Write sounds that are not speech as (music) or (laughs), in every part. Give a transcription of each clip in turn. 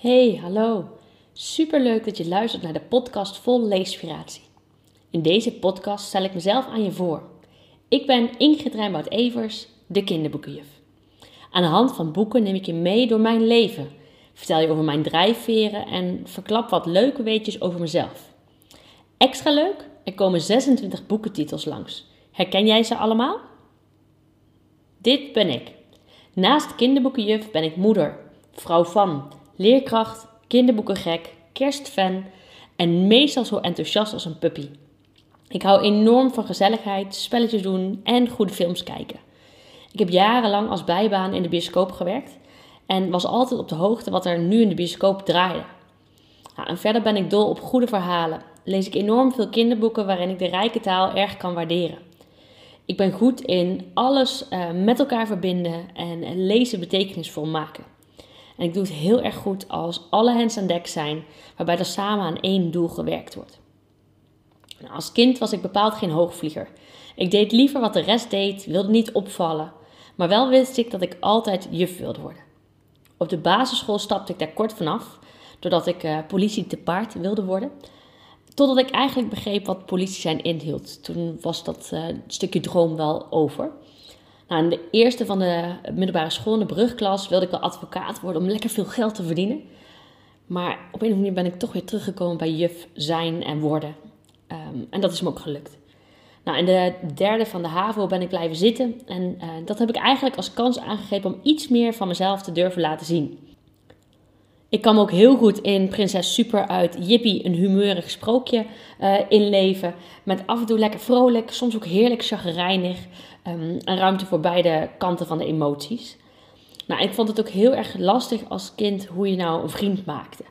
Hey, hallo. Superleuk dat je luistert naar de podcast vol leespiratie. In deze podcast stel ik mezelf aan je voor. Ik ben Ingrid Rijnboud-Evers, de kinderboekenjuf. Aan de hand van boeken neem ik je mee door mijn leven. Vertel je over mijn drijfveren en verklap wat leuke weetjes over mezelf. Extra leuk, er komen 26 boekentitels langs. Herken jij ze allemaal? Dit ben ik. Naast kinderboekenjuf ben ik moeder, vrouw van, leerkracht, kinderboekengek, kerstfan en meestal zo enthousiast als een puppy. Ik hou enorm van gezelligheid, spelletjes doen en goede films kijken. Ik heb jarenlang als bijbaan in de bioscoop gewerkt en was altijd op de hoogte wat er nu in de bioscoop draaide. En verder ben ik dol op goede verhalen. Lees ik enorm veel kinderboeken waarin ik de rijke taal erg kan waarderen. Ik ben goed in alles uh, met elkaar verbinden en lezen betekenisvol maken. En ik doe het heel erg goed als alle hens aan dek zijn, waarbij er samen aan één doel gewerkt wordt. Nou, als kind was ik bepaald geen hoogvlieger. Ik deed liever wat de rest deed, wilde niet opvallen, maar wel wist ik dat ik altijd juf wilde worden. Op de basisschool stapte ik daar kort vanaf, doordat ik uh, politie te paard wilde worden. Totdat ik eigenlijk begreep wat politie zijn inhield. Toen was dat uh, stukje droom wel over. Nou, in de eerste van de middelbare school, in de brugklas, wilde ik wel advocaat worden om lekker veel geld te verdienen. Maar op een of andere manier ben ik toch weer teruggekomen bij juf zijn en worden. Um, en dat is me ook gelukt. Nou, in de derde van de HAVO ben ik blijven zitten. En uh, dat heb ik eigenlijk als kans aangegrepen om iets meer van mezelf te durven laten zien. Ik kan me ook heel goed in Prinses Super uit Jippie een humeurig sprookje uh, inleven. Met af en toe lekker vrolijk, soms ook heerlijk chagrijnig. Um, en ruimte voor beide kanten van de emoties. Nou, ik vond het ook heel erg lastig als kind hoe je nou een vriend maakte.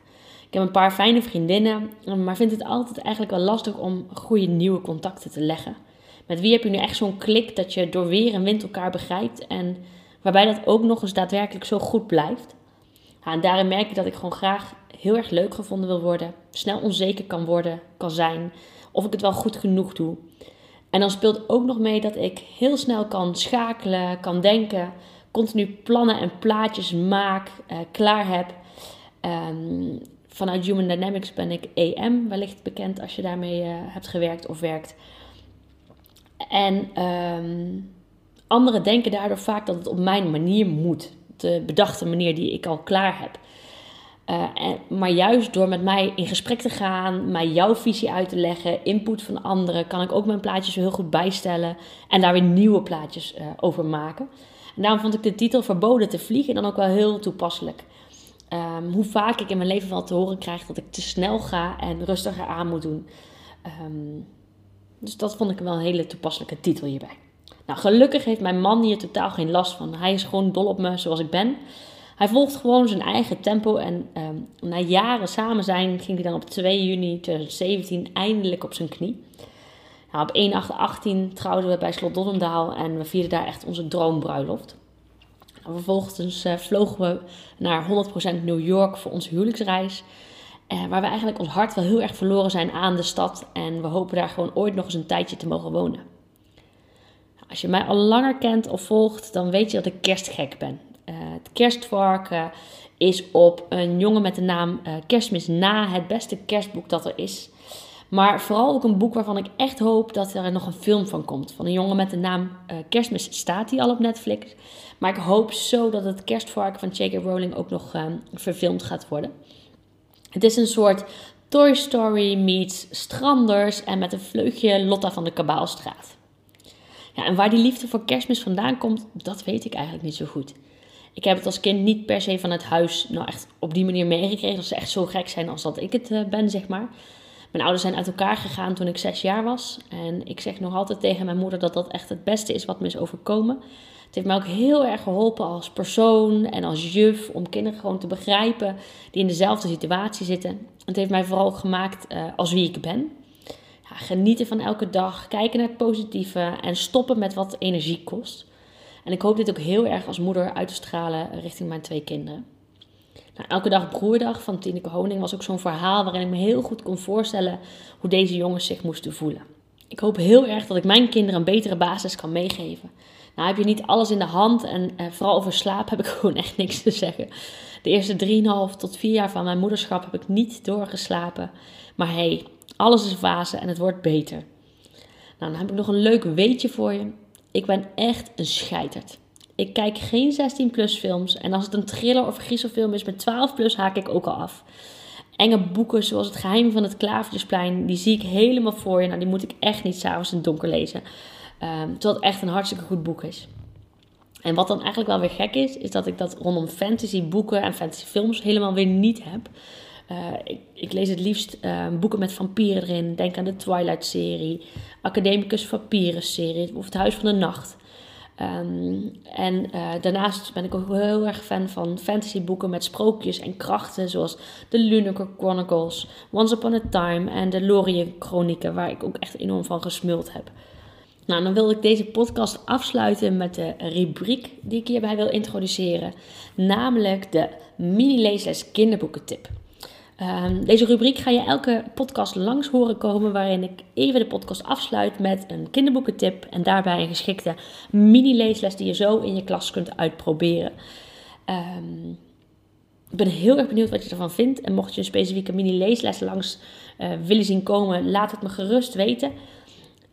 Ik heb een paar fijne vriendinnen, maar vind het altijd eigenlijk wel lastig om goede nieuwe contacten te leggen. Met wie heb je nu echt zo'n klik dat je door weer en wind elkaar begrijpt en waarbij dat ook nog eens daadwerkelijk zo goed blijft? En daarin merk ik dat ik gewoon graag heel erg leuk gevonden wil worden, snel onzeker kan worden, kan zijn, of ik het wel goed genoeg doe. En dan speelt ook nog mee dat ik heel snel kan schakelen, kan denken, continu plannen en plaatjes maak, uh, klaar heb. Um, vanuit Human Dynamics ben ik EM, wellicht bekend als je daarmee uh, hebt gewerkt of werkt. En um, anderen denken daardoor vaak dat het op mijn manier moet. De bedachte manier die ik al klaar heb. Uh, en, maar juist door met mij in gesprek te gaan, mij jouw visie uit te leggen, input van anderen, kan ik ook mijn plaatjes heel goed bijstellen en daar weer nieuwe plaatjes uh, over maken. En daarom vond ik de titel Verboden te vliegen dan ook wel heel toepasselijk. Um, hoe vaak ik in mijn leven wel te horen krijg dat ik te snel ga en rustiger aan moet doen. Um, dus dat vond ik wel een hele toepasselijke titel hierbij. Nou, gelukkig heeft mijn man hier totaal geen last van. Hij is gewoon dol op me zoals ik ben. Hij volgt gewoon zijn eigen tempo en um, na jaren samen zijn ging hij dan op 2 juni 2017 eindelijk op zijn knie. Nou, op 1 18 trouwden we bij Slot Donnendaal en we vierden daar echt onze droombruiloft. Nou, vervolgens uh, vlogen we naar 100% New York voor onze huwelijksreis. Uh, waar we eigenlijk ons hart wel heel erg verloren zijn aan de stad. En we hopen daar gewoon ooit nog eens een tijdje te mogen wonen. Als je mij al langer kent of volgt, dan weet je dat ik kerstgek ben. Uh, het kerstvarken is op een jongen met de naam uh, Kerstmis na het beste kerstboek dat er is. Maar vooral ook een boek waarvan ik echt hoop dat er nog een film van komt. Van een jongen met de naam uh, Kerstmis staat die al op Netflix. Maar ik hoop zo dat het kerstvarken van J.K. Rowling ook nog verfilmd gaat worden. Het is een soort Toy Story meets Stranders en met een vleugje Lotta van de Kabaalstraat. En waar die liefde voor kerstmis vandaan komt, dat weet ik eigenlijk niet zo goed. Ik heb het als kind niet per se van het huis nou echt op die manier meegekregen. Dat ze echt zo gek zijn als dat ik het uh, ben, zeg maar. Mijn ouders zijn uit elkaar gegaan toen ik zes jaar was. En ik zeg nog altijd tegen mijn moeder dat dat echt het beste is wat me is overkomen. Het heeft mij ook heel erg geholpen als persoon en als juf om kinderen gewoon te begrijpen die in dezelfde situatie zitten. Het heeft mij vooral gemaakt uh, als wie ik ben. Genieten van elke dag, kijken naar het positieve en stoppen met wat energie kost. En ik hoop dit ook heel erg als moeder uit te stralen richting mijn twee kinderen. Nou, elke dag broerdag van Tineke Honing was ook zo'n verhaal waarin ik me heel goed kon voorstellen hoe deze jongens zich moesten voelen. Ik hoop heel erg dat ik mijn kinderen een betere basis kan meegeven. Nou heb je niet alles in de hand en eh, vooral over slaap heb ik (laughs) gewoon echt niks te zeggen. De eerste 3,5 tot 4 jaar van mijn moederschap heb ik niet doorgeslapen. Maar hey, alles is fase en het wordt beter. Nou, dan heb ik nog een leuk weetje voor je. Ik ben echt een scheiterd. Ik kijk geen 16 plus films en als het een thriller of griezelfilm is met 12 plus haak ik ook al af. Enge boeken zoals Het Geheim van het Klavertjesplein, die zie ik helemaal voor je. Nou, die moet ik echt niet s'avonds in het donker lezen. Um, terwijl het echt een hartstikke goed boek is. En wat dan eigenlijk wel weer gek is, is dat ik dat rondom fantasy boeken en fantasy films helemaal weer niet heb. Uh, ik, lees het liefst uh, boeken met vampieren erin. Denk aan de Twilight-serie, Academicus Vampieren-serie of Het Huis van de Nacht. Um, en uh, daarnaast ben ik ook heel erg fan van fantasyboeken met sprookjes en krachten, zoals de Lunaker Chronicles, Once Upon a Time en de Lorien Chronieken, waar ik ook echt enorm van gesmuld heb. Nou, dan wil ik deze podcast afsluiten met de rubriek die ik hierbij wil introduceren, namelijk de mini-leesles kinderboekentip. Um, deze rubriek ga je elke podcast langs horen komen, waarin ik even de podcast afsluit met een kinderboekentip en daarbij een geschikte mini-leesles die je zo in je klas kunt uitproberen. Um, ik ben heel erg benieuwd wat je ervan vindt. En mocht je een specifieke mini-leesles langs uh, willen zien komen, laat het me gerust weten.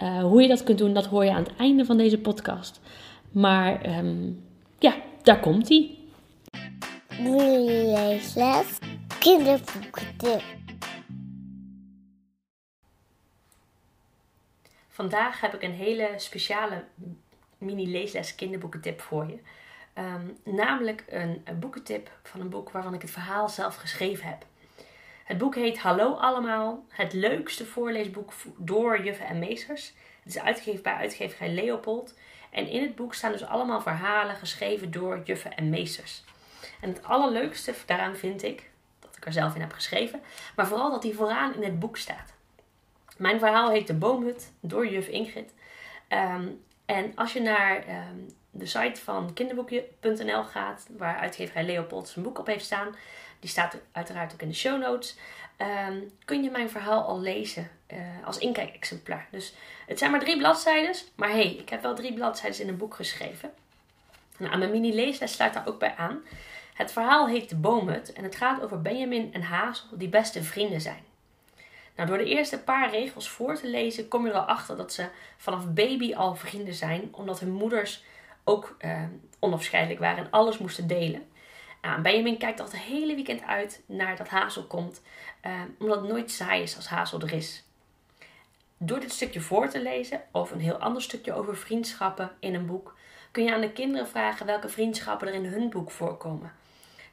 Uh, hoe je dat kunt doen, dat hoor je aan het einde van deze podcast. Maar um, ja, daar komt ie. Mini-leesles kinderboekentip. Vandaag heb ik een hele speciale mini-leesles kinderboekentip voor je. Um, namelijk een, boekentip van een boek waarvan ik het verhaal zelf geschreven heb. Het boek heet Hallo allemaal, het leukste voorleesboek door juffen en meesters. Het is uitgegeven bij uitgeverij Leopold. En in het boek staan dus allemaal verhalen geschreven door juffen en meesters. En het allerleukste daaraan vind ik, ik zelf in heb geschreven, maar vooral dat die vooraan in het boek staat. Mijn verhaal heet De Boomhut door juf Ingrid. Um, en als je naar um, de site van kinderboekje.nl gaat, waar uitgeverij Leopold zijn boek op heeft staan, die staat uiteraard ook in de show notes, um, kun je mijn verhaal al lezen uh, als inkijkexemplaar. Dus het zijn maar drie bladzijden, maar hey, ik heb wel drie bladzijden in een boek geschreven. Nou, mijn mini-leesles sluit daar ook bij aan. Het verhaal heet De Boomhut en het gaat over Benjamin en Hazel die beste vrienden zijn. Nou, door de eerste paar regels voor te lezen kom je er al achter dat ze vanaf baby al vrienden zijn, omdat hun moeders ook eh, onafscheidelijk waren en alles moesten delen. Nou, Benjamin kijkt al het hele weekend uit naar dat Hazel komt, uh, omdat het nooit saai is als Hazel er is. Door dit stukje voor te lezen, of een heel ander stukje over vriendschappen in een boek, kun je aan de kinderen vragen welke vriendschappen er in hun boek voorkomen.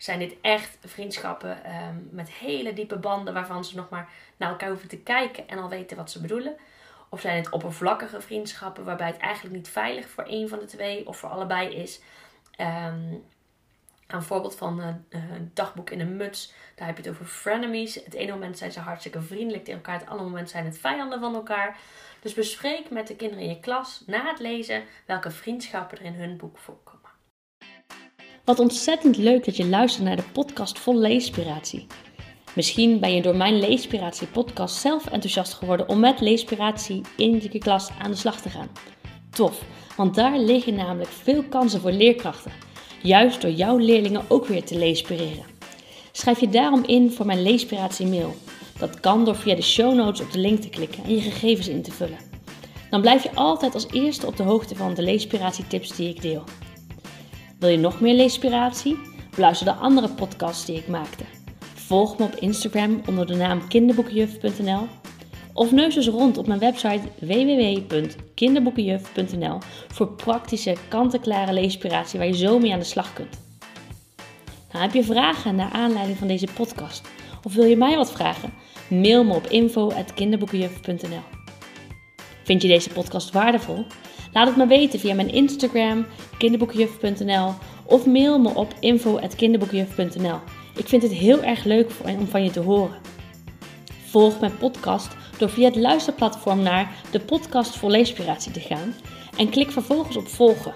Zijn dit echt vriendschappen um, met hele diepe banden waarvan ze nog maar naar elkaar hoeven te kijken en al weten wat ze bedoelen? Of zijn het oppervlakkige vriendschappen waarbij het eigenlijk niet veilig voor een van de twee of voor allebei is? Um, een voorbeeld van uh, een dagboek in een muts. Daar heb je het over frenemies. Het ene moment zijn ze hartstikke vriendelijk tegen elkaar. Het andere moment zijn het vijanden van elkaar. Dus bespreek met de kinderen in je klas na het lezen welke vriendschappen er in hun boek voorkomen. Wat ontzettend leuk dat je luistert naar de podcast vol leespiratie. Misschien ben je door mijn Leespiratie podcast zelf enthousiast geworden om met Leespiratie in je klas aan de slag te gaan. Tof, want daar liggen namelijk veel kansen voor leerkrachten. Juist door jouw leerlingen ook weer te leespireren. Schrijf je daarom in voor mijn Leespiratie mail. Dat kan door via de show notes op de link te klikken en je gegevens in te vullen. Dan blijf je altijd als eerste op de hoogte van de Leespiratie tips die ik deel. Wil je nog meer leespiratie? Beluister de andere podcasts die ik maakte. Volg me op Instagram onder de naam kinderboekenjuf.nl of neus eens rond op mijn website www.kinderboekenjuf.nl voor praktische, kant-en-klare leespiratie waar je zo mee aan de slag kunt. Nou, heb je vragen naar aanleiding van deze podcast? Of wil je mij wat vragen? Mail me op info.kinderboekenjuf.nl Vind je deze podcast waardevol? Laat het me weten via mijn Instagram, kinderboekenjuf.nl of mail me op info.kinderboekenjuf.nl. Ik vind het heel erg leuk om van je te horen. Volg mijn podcast door via het luisterplatform naar de podcast voor leespiratie te gaan en klik vervolgens op volgen.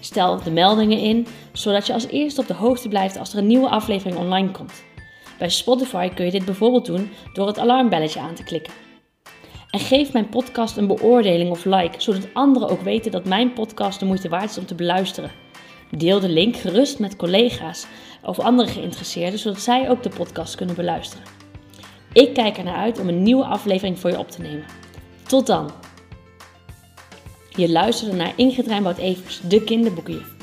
Stel de meldingen in, zodat je als eerste op de hoogte blijft als er een nieuwe aflevering online komt. Bij Spotify kun je dit bijvoorbeeld doen door het alarmbelletje aan te klikken. En geef mijn podcast een beoordeling of like, zodat anderen ook weten dat mijn podcast de moeite waard is om te beluisteren. Deel de link gerust met collega's, of andere geïnteresseerden, zodat zij ook de podcast kunnen beluisteren. Ik kijk er naar uit om een nieuwe aflevering voor je op te nemen. Tot dan! Je luisterde naar Ingrid Rijnboud-Evers, de kinderboekenjuf.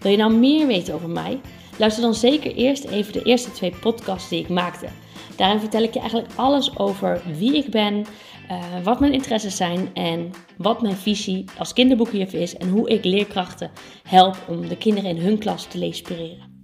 Wil je nou meer weten over mij? Luister dan zeker eerst even de eerste twee podcasts die ik maakte. Daarin vertel ik je eigenlijk alles over wie ik ben, uh, wat mijn interesses zijn en wat mijn visie als kinderboekenjuf is en hoe ik leerkrachten help om de kinderen in hun klas te leespireren.